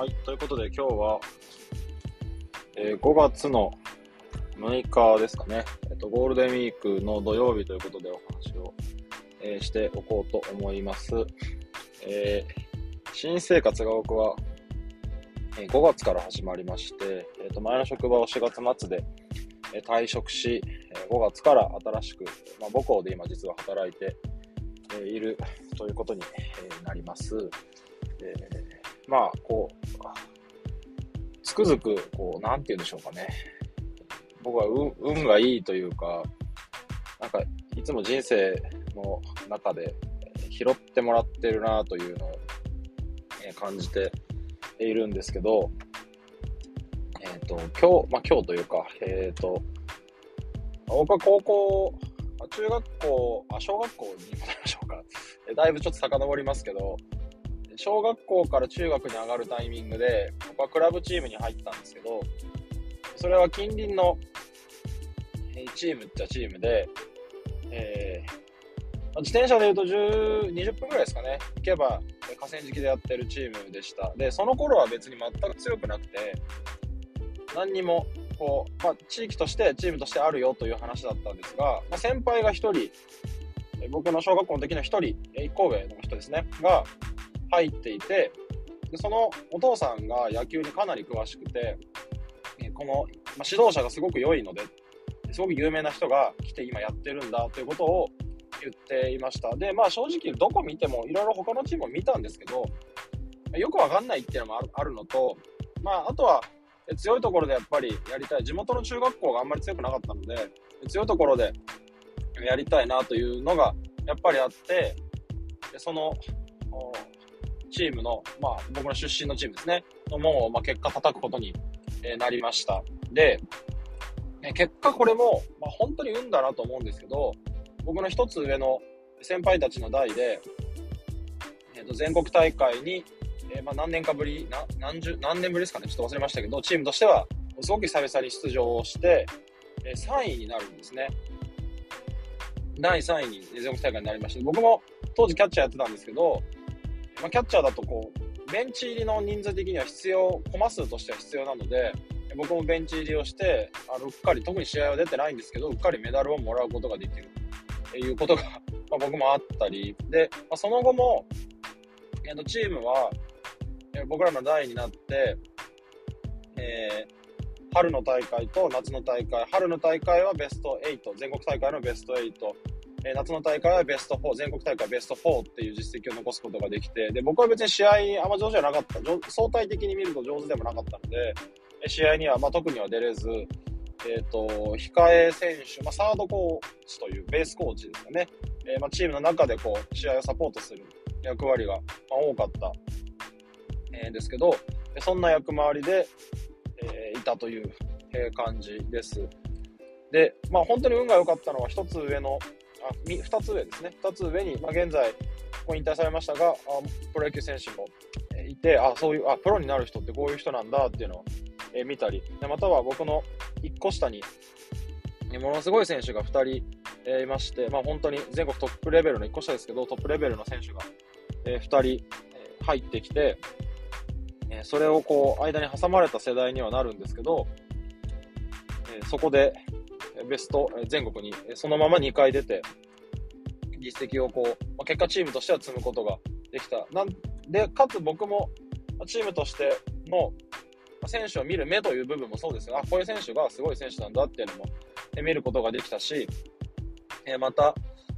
はい、ということで今日は、えー5月の6日ですかね、えっと、ゴールデンウィークの土曜日ということでお話を、えーしておこうと思います。えー新生活が僕は、え5月から始まりまして、えーと前の職場を4月末で、え退職し、え5月から新しく、まあ、母校で今実は働いて、えいるということに、えなります。えまあ、こう、つくづく、こう、なんて言うんでしょうかね。僕は運運がいいというか、なんか、いつも人生の中で拾ってもらってるなというのを、感じているんですけど、えっ、と、今日、まあ今日というか、えっ、と、僕は高校、中学校、あ、小学校に戻りましょうか。だいぶちょっと遡りますけど、小学校から中学に上がるタイミングで、僕はクラブチームに入ったんですけど、それは近隣のえチームっちゃチームで、えー自転車で言うと10 20分ぐらいですかね、行けば河川敷でやってるチームでした。で、その頃は別に全く強くなくて、何にも、こう、まあ、地域として、チームとしてあるよという話だったんですが、まあ、先輩が1人、僕の小学校の時の1人、えー1個上の人ですね、が入っていて、でそのお父さんが野球にかなり詳しくて、この、ま、指導者がすごく良いので、すごく有名な人が来て今やってるんだということを言っていました。で、まあ正直どこ見てもいろいろ他のチームを見たんですけど、よくわかんないっていうのもあるのと、まああとは強いところでやっぱりやりたい。地元の中学校があんまり強くなかったので、強いところでやりたいなというのがやっぱりあって、でそのチームの、まあ僕の出身のチームですね、の門をまあ結果叩くことにえなりました。で、ね結果これも、まあ、本当に運だなと思うんですけど、僕の一つ上の先輩たちの代で、えーと全国大会に、えーまあ、何年かぶりな何十、何年ぶりですかね、ちょっと忘れましたけど、チームとしては、すごく久々に出場をして、えー3位になるんですね。第3位に全国大会になりまして、僕も当時キャッチャーやってたんですけど、まあ、キャッチャーだとこう、ベンチ入りの人数的には必要、コマ数としては必要なので、僕もベンチ入りをして、あのうっかり、特に試合は出てないんですけど、うっかりメダルをもらうことができるっていうことが、まあ、僕もあったり、で、まあ、その後も、えーとチームは、えー僕らの代になって、えー春の大会と夏の大会、春の大会はベスト8、全国大会のベスト8、え夏の大会はベスト4、全国大会ベスト4っていう実績を残すことができて、で、僕は別に試合あんま上手じゃなかった、相対的に見ると上手でもなかったので、試合には、ま、特には出れず、えっ、と、控え選手、まあ、サードコーチというベースコーチですかね、えーま、チームの中でこう、試合をサポートする役割が、ま、多かった、えーですけど、そんな役回りで、えいたという、え感じです。で、まあ、本当に運が良かったのは、一つ上の、あ、み二つ上ですね。二つ上に、まあ、現在、こう引退されましたが、あプロ野球選手もいて、あ、そういう、あ、プロになる人ってこういう人なんだっていうのを、え見たり、でまたは僕の一個下に、ものすごい選手が2人、えいまして、まあ、本当に全国トップレベルの1個下ですけど、トップレベルの選手が、え2人、え入ってきて、えそれをこう間に挟まれた世代にはなるんですけど、えそこでベスト、全国にそのまま2回出て、実績をこう、まあ、結果チームとしては積むことができた。なんで、かつ僕もチームとしての選手を見る目という部分もそうですが、あ、こういう選手がすごい選手なんだっていうのも見ることができたし、えまた、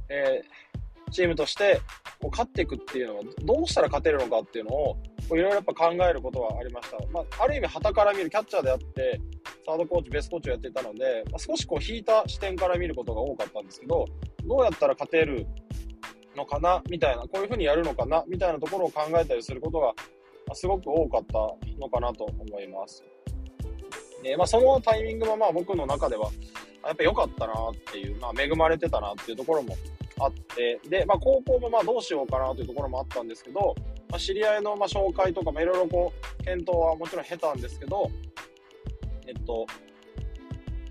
えーチームとしてこう勝っていくっていうのはどうしたら勝てるのかっていうのをいろいろやっぱ考えることはありました。まあ、ある意味、旗から見るキャッチャーであって、サードコーチ、ベースコーチをやっていたので、まあ、少しこう引いた視点から見ることが多かったんですけど、どうやったら勝てるのかなみたいな、こういうふうにやるのかなみたいなところを考えたりすることが、すごく多かったのかなと思います。で、まあ、そのタイミングもまあ僕の中では、やっぱ良かったなっていう、まあ、恵まれてたなっていうところもあって、で、まあ、高校もまあどうしようかなというところもあったんですけど、まあ、知り合いのま紹介とか、まあ、いろいろこう、検討はもちろん経たんですけど、えっと、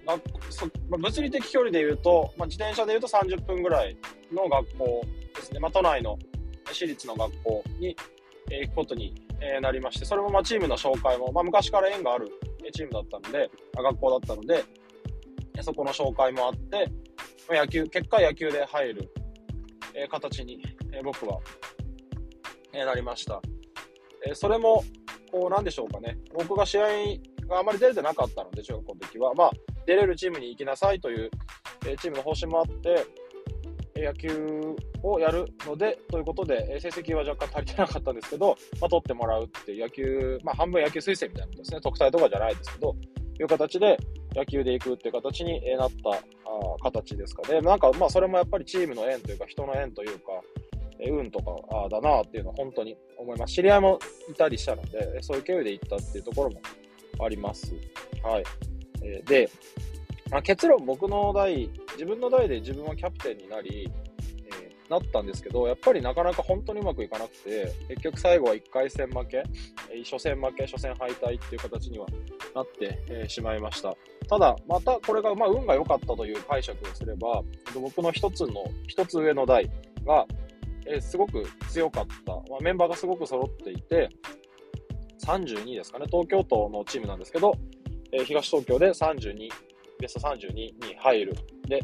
まあそまあ、物理的距離で言うと、まあ、自転車で言うと30分ぐらいの学校ですね、まあ、都内の私立の学校にえ行くことにえなりまして、それもまあチームの紹介も、まあ、昔から縁があるチームだったので、学校だったので、そこの紹介もあって、野球、結果野球で入る、え形に、え僕は、なりました。えそれも、こう、なんでしょうかね。僕が試合があまり出れてなかったので、中学校の時は、まあ、出れるチームに行きなさいという、えチームの方針もあって、野球をやるので、ということで、成績は若干足りてなかったんですけど、まあ、取ってもらうっていう野球、まあ、半分野球推薦みたいなことですね。特待とかじゃないですけど、いう形で野球で行くっていう形になったあ形ですかね。なんか、まあ、それもやっぱりチームの縁というか、人の縁というか、運とかあだなっていうのは本当に思います。知り合いもいたりしたので、そういう経緯で行ったっていうところもあります。はい。えー、で、まあ、結論、僕の代、自分の代で自分はキャプテンになり、えー、なったんですけど、やっぱりなかなか本当にうまくいかなくて、結局最後は1回戦負け、えー、初戦負け、初戦敗退っていう形にはなって、えー、しまいました。ただ、またこれが、まあ、運が良かったという解釈をすれば、僕の一つの、一つ上の代が、えー、すごく強かった、まあ、メンバーがすごく揃っていて、32ですかね、東京都のチームなんですけど、えー、東東京で32ベスト32に入る。で、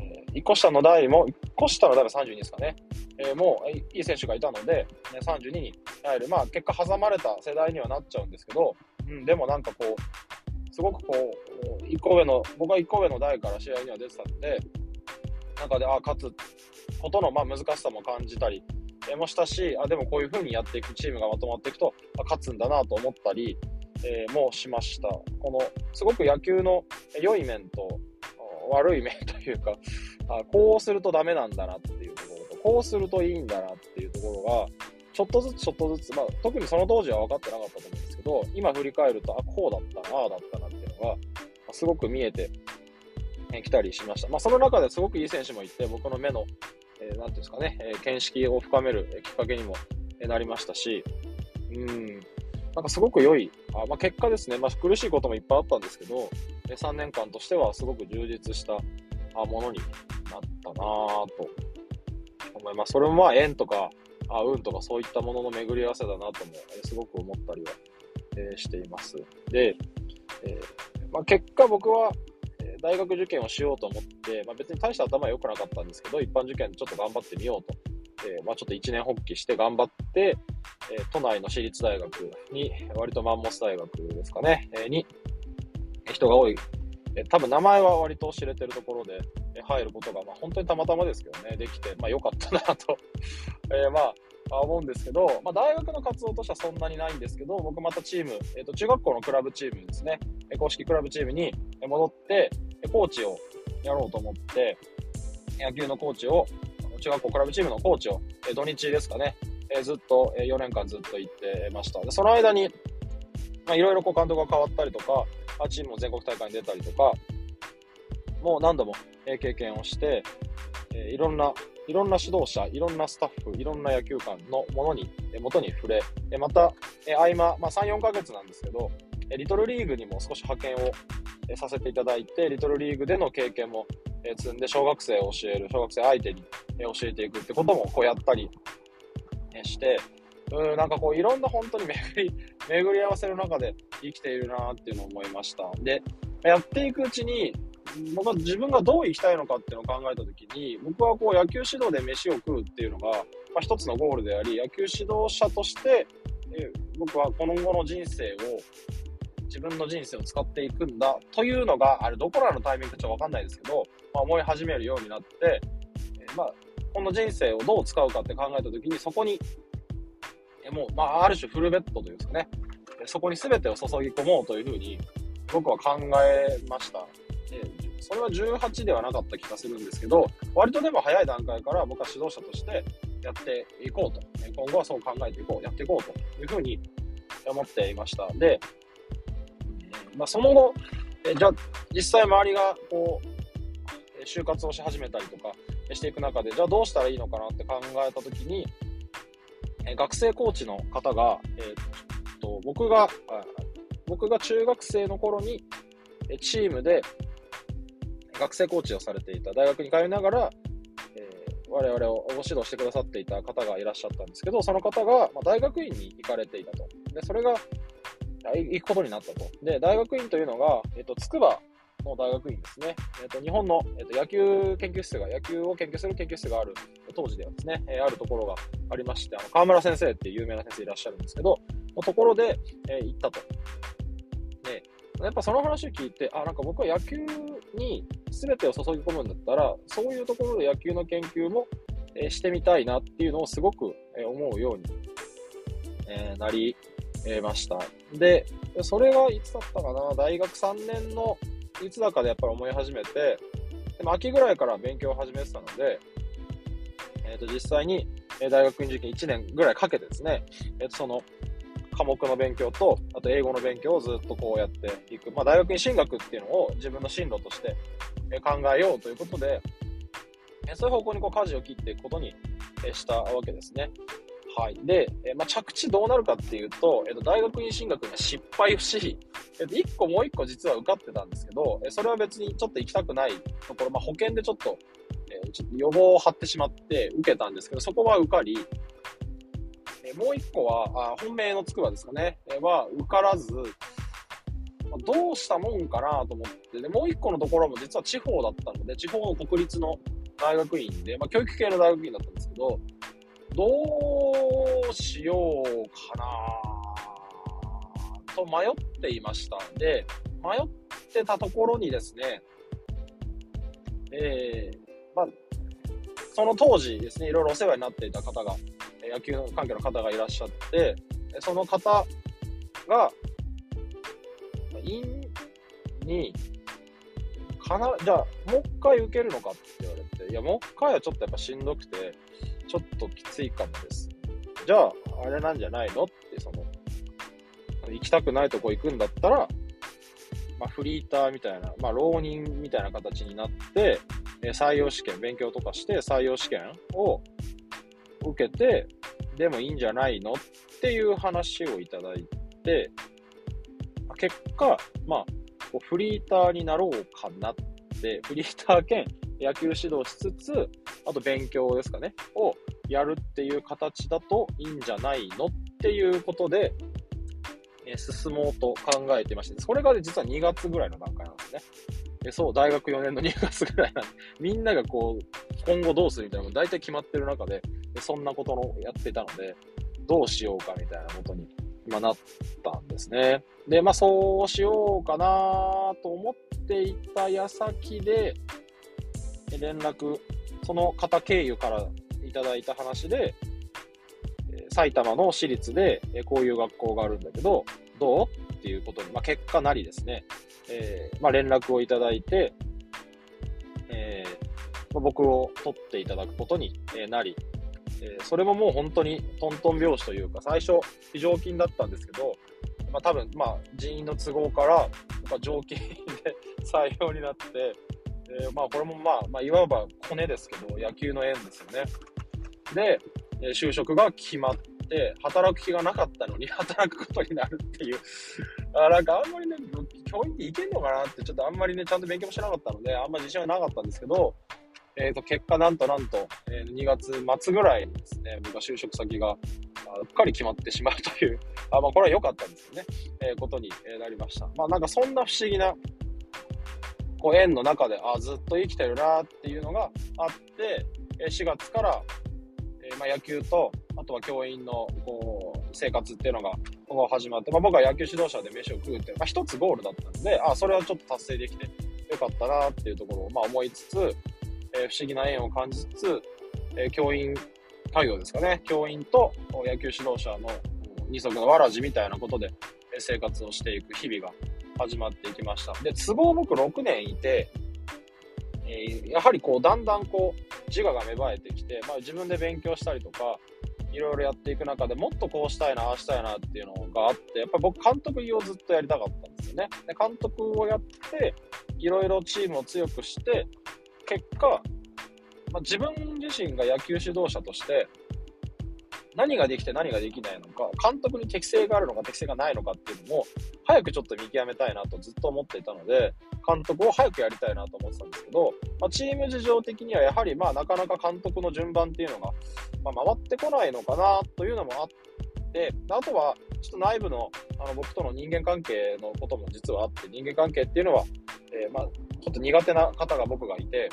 えー、1個下の代も、1個下の代は32ですかね。えー、もういい選手がいたので、ね、32に入る。まあ結果挟まれた世代にはなっちゃうんですけど、うん、でもなんかこう、すごくこう、1個上の、僕は1個上の代から試合には出てたので、中で、あ勝つことのまあ難しさも感じたりもしたし、あでもこういう風にやっていくチームがまとまっていくと、あ勝つんだなと思ったり、えー、もしました。この、すごく野球の良い面と悪い面というか、あこうするとダメなんだなっていうところと、こうするといいんだなっていうところが、ちょっとずつちょっとずつ、まあ、特にその当時は分かってなかったと思うんですけど、今振り返ると、あ、こうだったな、ああだったなっていうのが、すごく見えてきたりしました。まあ、その中ですごくいい選手もいて、僕の目の、えー、ていうんですかね、えー、見識を深めるきっかけにもなりましたし、うん、なんかすごく良い、あまあ、結果ですね、まあ、苦しいこともいっぱいあったんですけど、3年間としてはすごく充実したものになったなと思います。それもまあ縁とかあ運とかそういったものの巡り合わせだなとも、えすごく思ったりは、えしています。で、えー、まあ、結果僕は、大学受験をしようと思って、まあ、別に大した頭良くなかったんですけど、一般受験でちょっと頑張ってみようと。えー、まあ、ちょっと一年発起して頑張って、えー、都内の私立大学に、割とマンモス大学ですかね、えー、に人が多い、え多分名前は割と知れてるところで、え入ることが、まあ、本当にたまたまですけどね、できて、まあ、良かったなと。えまあ、思うんですけど、まあ、大学の活動としてはそんなにないんですけど、僕またチーム、えっ、と、中学校のクラブチームですね、公式クラブチームに戻って、コーチをやろうと思って、野球のコーチを中学校クラブチームのコーチを、え土日ですかね、えずっと、え4年間ずっと行ってました。で、その間に、まあ、いろいろこう監督が変わったりとか、チームも全国大会に出たりとか、もう何度も、経験をして、えいろんな、いろんな指導者、いろんなスタッフ、いろんな野球館のものに、え元に触れ、えまた、え合間、まあ、3、4ヶ月なんですけど、リトルリーグにも少し派遣を、させていただいて、リトルリーグでの経験も積んで小学生を教える、小学生相手に、教えていくってこともこうやったり、して、うん、なんかこういろんな本当に巡り、巡り合わせの中で生きているなっていうのを思いました。で、やっていくうちに、僕は自分がどう生きたいのかっていうのを考えたときに、僕はこう野球指導で飯を食うっていうのが、まあ、一つのゴールであり、野球指導者として、僕はこの後の人生を自分の人生を使っていくんだというのが、あれどこらのタイミングかちょっとわかんないですけど、まあ、思い始めるようになって、えー、まあ、この人生をどう使うかって考えたときに、そこに、えー、もう、まあ、ある種フルベッドというんですかね、そこに全てを注ぎ込もうというふうに僕は考えました。でそれは18ではなかった気がするんですけど、割とでも早い段階から僕は指導者としてやっていこうと、今後はそう考えていこう、やっていこうというふうに思っていました。で、まあ、その後、えじゃあ実際周りがこう就活をし始めたりとかしていく中でじゃあどうしたらいいのかなって考えた時に、え学生コーチの方が、えー、っと僕が僕が中学生の頃にチームで学生コーチをされていた大学に通いながら、え我々をご指導してくださっていた方がいらっしゃったんですけど、その方が、ま大学院に行かれていたと。で、それが、行くことになったと。で、大学院というのが、えっと、筑波の大学院ですね。えっと、日本の、えっと、野球研究室が、野球を研究する研究室がある、当時ではですね、えあるところがありまして、あの、河村先生っていう有名な先生いらっしゃるんですけど、のところで、え行ったと。で、やっぱその話を聞いて、あ、なんか僕は野球に全てを注ぎ込むんだったら、そういうところで野球の研究も、えしてみたいなっていうのをすごく、え思うように、えなり、えました。で、それがいつだったかな、大学3年のいつだかでやっぱり思い始めて、でも秋ぐらいから勉強を始めてたので、え、ー、と、実際に大学院受験1年ぐらいかけてですね、え、ー、と、その科目の勉強と、あと英語の勉強をずっとこうやっていく。まあ、大学院進学っていうのを自分の進路として考えようということで、そういう方向にこう舵を切っていくことにしたわけですね。はい。で、えまあ、着地どうなるかっていうと、えっと、大学院進学には失敗不思議。えっと、1個もう1個実は受かってたんですけど、えそれは別にちょっと行きたくないところ、まあ、保険でちょっと、えちょっと予防を張ってしまって受けたんですけど、そこは受かり、えもう1個は、あ本命の筑波ですかね、えは受からず、どうしたもんかなと思って、で、もう1個のところも実は地方だったので、地方の国立の大学院で、まあ、教育系の大学院だったんですけど、どうしようかなと迷っていましたん。で、迷ってたところにですね、えー、まあ、その当時ですね、いろいろお世話になっていた方が、野球関係の方がいらっしゃって、その方が、院に、かな、じゃあ、もう一回受けるのかって言われて、いや、もう一回はちょっとやっぱしんどくて、ちょっときついかもです。じゃあ、あれなんじゃないの？って、その、行きたくないとこ行くんだったら、まあ、フリーターみたいな、まあ、浪人みたいな形になって、え採用試験、勉強とかして採用試験を受けて、でもいいんじゃないの？っていう話をいただいて、結果、まあ、フリーターになろうかなって、フリーター兼野球指導しつつ、あと勉強ですかね、をやるっていう形だといいんじゃないのっていうことで、え進もうと考えてまして、それが実は2月ぐらいの段階なんですね。でそう、大学4年の2月ぐらいなんで、みんながこう、今後どうするみたいなのも大体決まってる中で、でそんなことのやってたので、どうしようかみたいなことに今なったんですね。で、まあそうしようかなと思っていた矢先で、連絡、その方経由からいただいた話で、埼玉の私立でこういう学校があるんだけど、どうっていうことに、まあ、結果なりですね、えー、まあ、連絡をいただいて、えー、僕を取っていただくことになり、えー、それももう本当にトントン拍子というか、最初、非常勤だったんですけど、まあ、多分、まあ、人員の都合から、まあ、常勤で採用になって、えー、まあ、これもまあ、まあ、いわばコネですけど、野球の縁ですよね。で、え就職が決まって、働く気がなかったのに 働くことになるっていう。あなんかあんまりね、教員っていけんのかなって、ちょっとあんまりね、ちゃんと勉強もしなかったので、あんまり自信はなかったんですけど、えっ、ー、と、結果なんとなんと、えー、2月末ぐらいにですね、僕は就職先が、うっかり決まってしまうという、あまあ、これは良かったんですよね、えー、ことになりました。まあ、なんかそんな不思議な、こう、縁の中で、あずっと生きてるなっていうのがあって、4月から、えまあ、野球と、あとは教員の、こう、生活っていうのが、ここ始まって、まあ、僕は野球指導者で飯を食うっていうのが一つゴールだったんで、あそれはちょっと達成できてよかったなっていうところを、まあ、思いつつ、えー、不思議な縁を感じつつ、えー、教員家業ですかね、教員と野球指導者の二足のわらじみたいなことで生活をしていく日々が始まっていきました。で、都合僕6年いて、えー、やはりこう、だんだんこう、自我が芽生えてきて、まあ自分で勉強したりとか、いろいろやっていく中でもっとこうしたいな、ああしたいなっていうのがあって、やっぱり僕監督をずっとやりたかったんですよね。で、監督をやって、いろいろチームを強くして、結果、まあ、自分自身が野球指導者として何ができて何ができないのか、監督に適性があるのか適性がないのかっていうのも、早くちょっと見極めたいなとずっと思っていたので、監督を早くやりたいなと思ってたんですけど、まあ、チーム事情的にはやはりまあなかなか監督の順番っていうのが、まあ、回ってこないのかなというのもあって、あとはちょっと内部のあの僕との人間関係のことも実はあって、人間関係っていうのは、えー、まあちょっと苦手な方が僕がいて、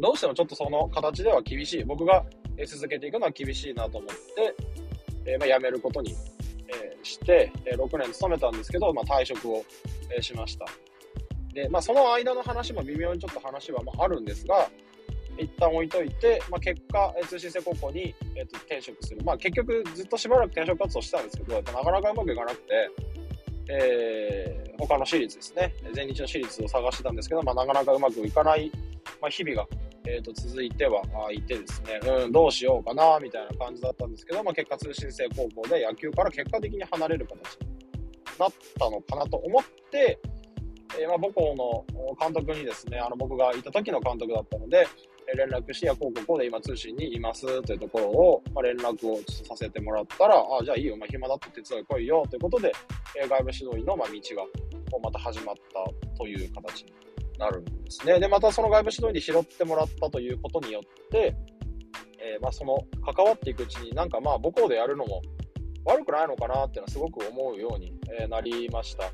どうしてもちょっとその形では厳しい。僕が続けていくのは厳しいなと思って、え、まあ、辞めることに、え、して、え6年勤めたんですけど、まあ、退職を、えしました。で、まあ、その間の話も微妙にちょっと話はまあるんですが、一旦置いといて、まあ、結果、通信制高校に、えー、と転職する。まあ、結局、ずっとしばらく転職活動してたんですけど、なかなかうまくいかなくて、えー、他の私立ですね、全日の私立を探してたんですけど、まあ、なかなかうまくいかない、まあ、日々が、えー、と続いてはいてですね、うん、どうしようかな、みたいな感じだったんですけど、まあ、結果通信制高校で野球から結果的に離れる形になったのかなと思って、えー、まあ、母校の監督にですね、あの僕がいた時の監督だったので、連絡して、いや、こうここで今通信にいますというところを、まあ、連絡をさせてもらったら、あ、じゃあいいよ、まあ、暇だって手伝い来いよということで、え、外部指導員のまあ道がまた始まったという形なるんですね。で、またその外部指導員に拾ってもらったということによって、えー、まあその関わっていくうちになんかまあ母校でやるのも悪くないのかなっていうのはすごく思うようになりました。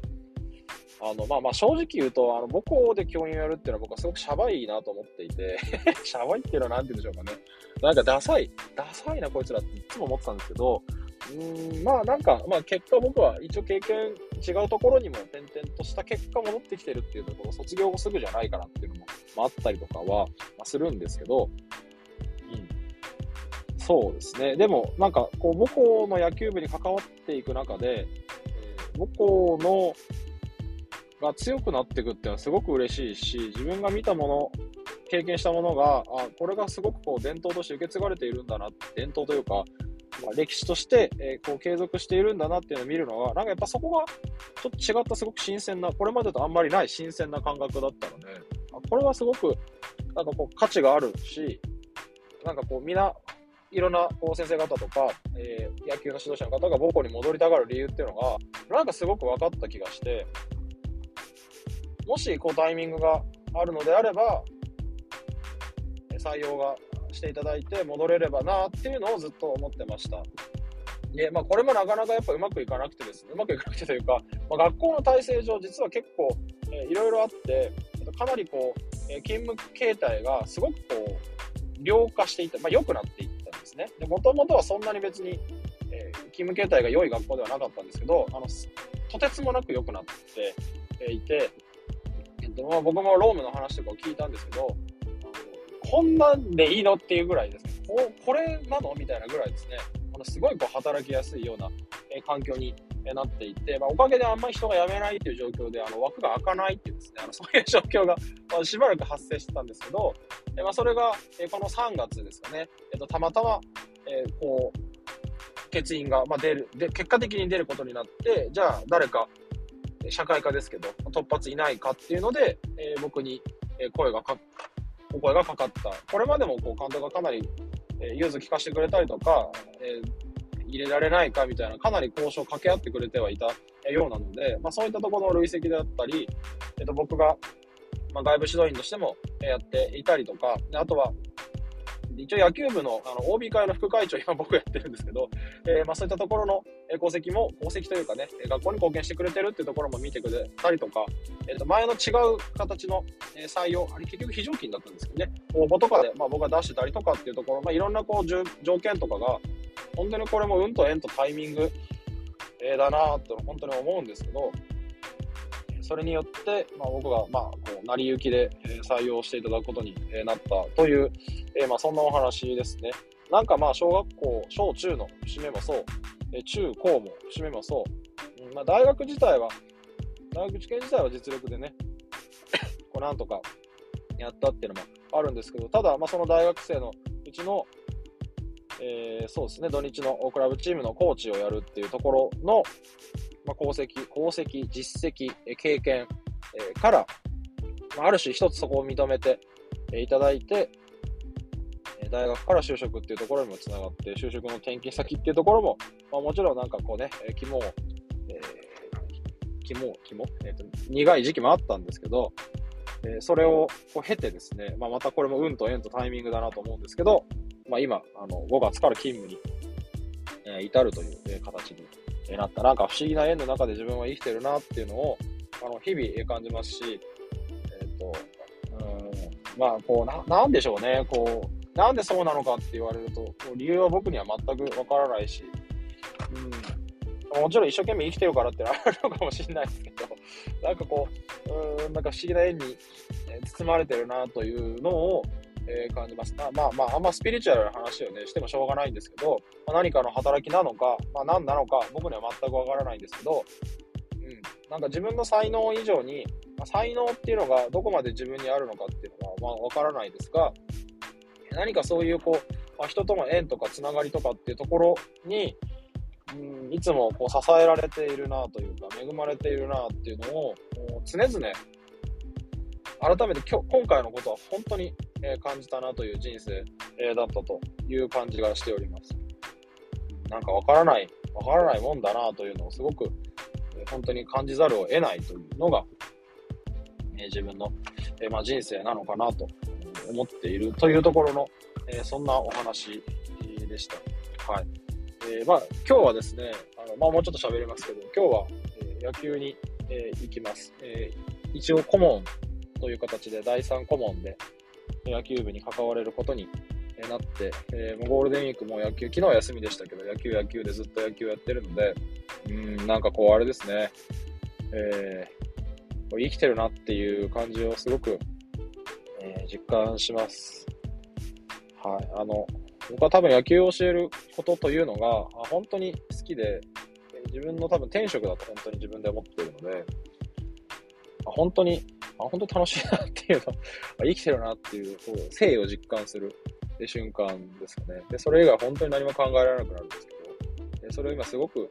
あの、まあまあ正直言うと、あの、母校で教員をやるっていうのは僕はすごくシャバいなと思っていて シャバいっていうのは何て言うんでしょうかね。なんかダサい、ダサいなこいつらっていつも思ってたんですけど、うん、まあなんか、まあ結果僕は一応経験違うところにも転々とした結果戻ってきてるっていうところ、卒業後すぐじゃないかなっていうのも、まあ、あったりとかは、ま、するんですけど、うん、そうですね。でもなんかこう母校の野球部に関わっていく中で、えー、母校のが強くなっていくっていうのはすごく嬉しいし、自分が見たもの、経験したものが、あ、これがすごくこう伝統として受け継がれているんだな、伝統というか、まあ、歴史として、えー、こう継続しているんだなっていうのを見るのが、なんかやっぱそこがちょっと違ったすごく新鮮な、これまでとあんまりない新鮮な感覚だったので、あこれはすごくなんかこう価値があるし、なんかこうみんな、いろんなこう先生方とか、えー、野球の指導者の方が母校に戻りたがる理由っていうのが、なんかすごく分かった気がして、もしこうタイミングがあるのであれば、採用がしていただいて戻れればなっていうのをずっと思ってました。で、まあ、これもなかなかやっぱうまくいかなくてですね、うまくいかなくてというか、まあ、学校の体制上、実は結構、えー、いろいろあって、かなりこう、えー、勤務形態がすごくこう、良化していった、まあ、良くなっていったんですね。で、もともとはそんなに別に、えー、勤務形態が良い学校ではなかったんですけど、あの、とてつもなく良くなっていて、えっとまあ、僕もロームの話とかを聞いたんですけど、こんなんでいいのっていうぐらいですね、ここれなのみたいなぐらいですね、あのすごいこう働きやすいような、え環境になっていて、まあ、おかげであんまり人が辞めないっていう状況で、あの枠が開かないっていうですね、あのそういう状況が、まあ、しばらく発生してたんですけど、えまあ、それが、えこの3月ですかね、えっと、たまたま、えー、こう、欠員が、まあ、出るで、結果的に出ることになって、じゃあ誰か、社会科ですけど、突発いないかっていうので、えー、僕に声がか声がかかった。これまでもこう監督がかなり、えー、融通聞かせてくれたりとか、えー、入れられないかみたいな、かなり交渉を掛け合ってくれてはいたようなので、まあ、そういったところの累積であったり、えー、と僕が、まあ、外部指導員としてもやっていたりとか、あとは一応野球部のあの OB 会の副会長、今僕やってるんですけど、えー、まあ、そういったところの功績も、功績というかね、学校に貢献してくれてるっていうところも見てくれたりとか、えー、と前の違う形の採用、あれ結局非常勤だったんですけどね、応募とかで、まあ、僕が出してたりとかっていうところ、まあ、いろんなこう条件とかが、本当にこれも運と縁とタイミング、えー、だなって本当に思うんですけど、それによって、まあ、僕が、まあ、こう、成り行きで、採用していただくことになったという、え、まあ、そんなお話ですね。なんかまあ、小学校、小中の節目もそう、え中高も節目もそう、まあ、大学自体は、大学受験自体は実力でね、こうなんとかやったっていうのもあるんですけど、ただ、まあ、その大学生のうちの、えー、そうですね、土日のクラブチームのコーチをやるっていうところの、まあ、功績、功績、実績、経験、から、まあ、ある種一つそこを認めて、いただいて、大学から就職っていうところにもつながって、就職の転勤先っていうところも、まあ、もちろんなんかこうね、肝を、えー、肝、肝、えっ、と、苦い時期もあったんですけど、えー、それをこう経てですね、まあ、またこれも運と縁とタイミングだなと思うんですけど、まあ、今、あの、5月から勤務に、えー、至るという、え形になった。なんか不思議な縁の中で自分は生きてるなっていうのを、あの、日々感じますし、えっ、と、うん、まあ、こう、な、なんでしょうね、こう、なんでそうなのかって言われると、理由は僕には全くわからないし、うん、もちろん一生懸命生きてるからってのあるのかもしれないですけど、なんかこう、うん、なんか不思議な縁に包まれてるなというのを、えー、感じます。まあまあ、まあ、あんまスピリチュアルな話をね、してもしょうがないんですけど、まあ、何かの働きなのか、まあ何なのか、僕には全くわからないんですけど、うん、なんか自分の才能以上に、まあ、才能っていうのがどこまで自分にあるのかっていうのは、まあわからないですが、何かそういうこう、まあ、人との縁とかつながりとかっていうところに、うん、いつもこう支えられているなというか、恵まれているなっていうのを、常々、改めて今日今回のことは本当にえ感じたなという人生、えだったという感じがしております。なんかわからない、わからないもんだなというのをすごく、え本当に感じざるを得ないというのが、え自分の、えまあ、人生なのかなと思っているというところの、えそんなお話でした。はい。えー、まあ、今日はですね、あのまあ、もうちょっと喋りますけど、今日は、え野球に、え行きます。え一応顧問という形で、第3顧問で、野球部に関われることになって、えー、もうゴールデンウィークも野球、昨日は休みでしたけど、野球野球でずっと野球やってるので、うん、なんかこうあれですね、えー、生きてるなっていう感じをすごく、えー、実感します。はい。あの、僕は多分野球を教えることというのが、本当に好きで、自分の多分天職だと本当に自分で思っているので、本当にあ、本当楽しいなっていうの、生きてるなっていう、こう、生を実感する瞬間ですよね。で、それ以外本当に何も考えられなくなるんですけど、それを今すごく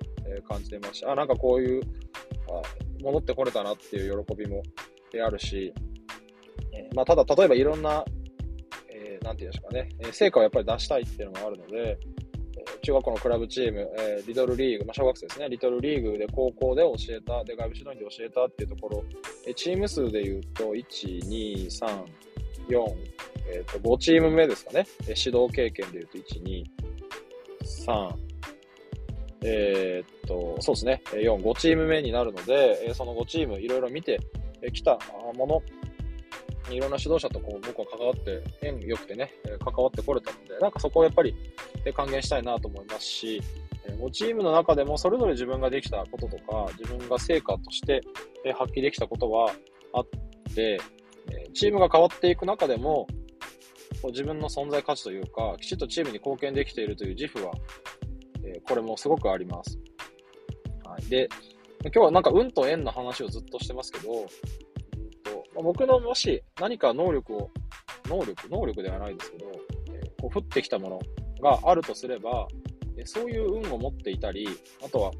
感じてますし、あ、なんかこういう、あ戻ってこれたなっていう喜びもあるし、まあ、ただ、例えばいろんな、えー、なんていうんですかね、成果をやっぱり出したいっていうのもあるので、中学校のクラブチーム、えー、リトルリーグ、まあ、小学生ですね、リトルリーグで高校で教えた、で、外部指導員で教えたっていうところ、えチーム数で言うと、1、2、3、4、えっ、ー、と、5チーム目ですかね。え指導経験で言うと、1、2、3、えっ、と、そうですね、4、5チーム目になるので、えその5チームいろいろ見てきたもの。いろんな指導者とこう僕は関わって、縁良くてね、関わってこれたので、なんかそこをやっぱりで還元したいなと思いますし、もうチームの中でもそれぞれ自分ができたこととか、自分が成果として発揮できたことはあって、チームが変わっていく中でも、自分の存在価値というか、きちっとチームに貢献できているという自負は、これもすごくあります。はい、で、今日はなんか運と縁の話をずっとしてますけど、ま、僕のもし何か能力を、能力、能力ではないですけど、え、こう降ってきたものがあるとすれば、そういう運を持っていたり、あとは、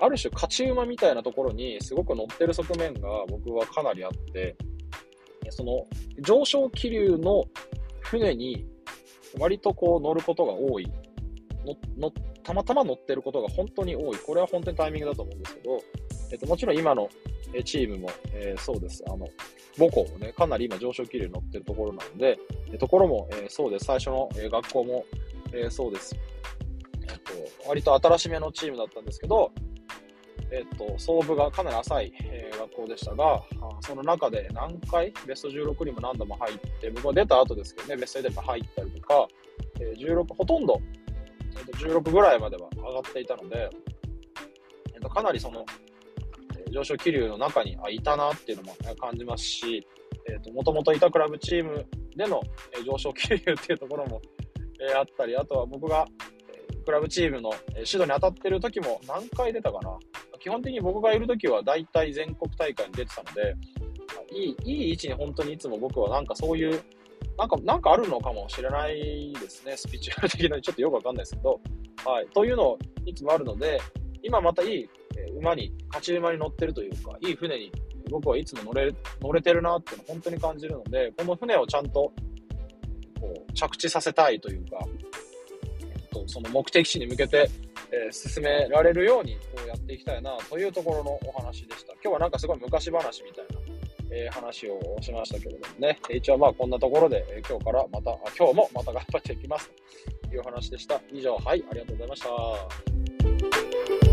ある種勝ち馬みたいなところにすごく乗ってる側面が僕はかなりあって、その上昇気流の船に割とこう乗ることが多い。のたまたま乗ってることが本当に多い。これは本当にタイミングだと思うんですけど、えっと、もちろん今のチームも、えー、そうです。あの、母校もね、かなり今上昇気流に乗ってるところなので、ところも、えー、そうです。最初の、学校も、えー、そうです。えっと、割と新しめのチームだったんですけど、えっと、総部がかなり浅い、えー、学校でしたが、その中で何回、ベスト16にも何度も入って、僕は出た後ですけどね、ベスト8に入ったりとか、えー、16、ほとんど、えっと、16ぐらいまでは上がっていたので、えっと、かなりその、上昇気流の中にあいたなっていうのも感じますし、えーと、もともといたクラブチームでの、上昇気流っていうところも、えー、あったり、あとは僕が、クラブチームの指導に当たってる時も何回出たかな。基本的に僕がいる時は大体全国大会に出てたので、いい、いい位置に本当にいつも僕はなんかそういう、なんか、なんかあるのかもしれないですね。スピーチュアル的な、ちょっとよくわかんないですけど、はい。というのをいつもあるので、今またいい馬に、勝ち馬に乗ってるというか、いい船に僕はいつも乗れ乗れてるなっていうのを本当に感じるので、この船をちゃんとこう着地させたいというか、えっと、その目的地に向けてえー、進められるようにこうやっていきたいなというところのお話でした。今日はなんかすごい昔話みたいな、えー、話をしましたけれどもね、一応まあこんなところで、えー、今日からまた、今日もまた頑張っていきますという話でした。以上、はい、ありがとうございました。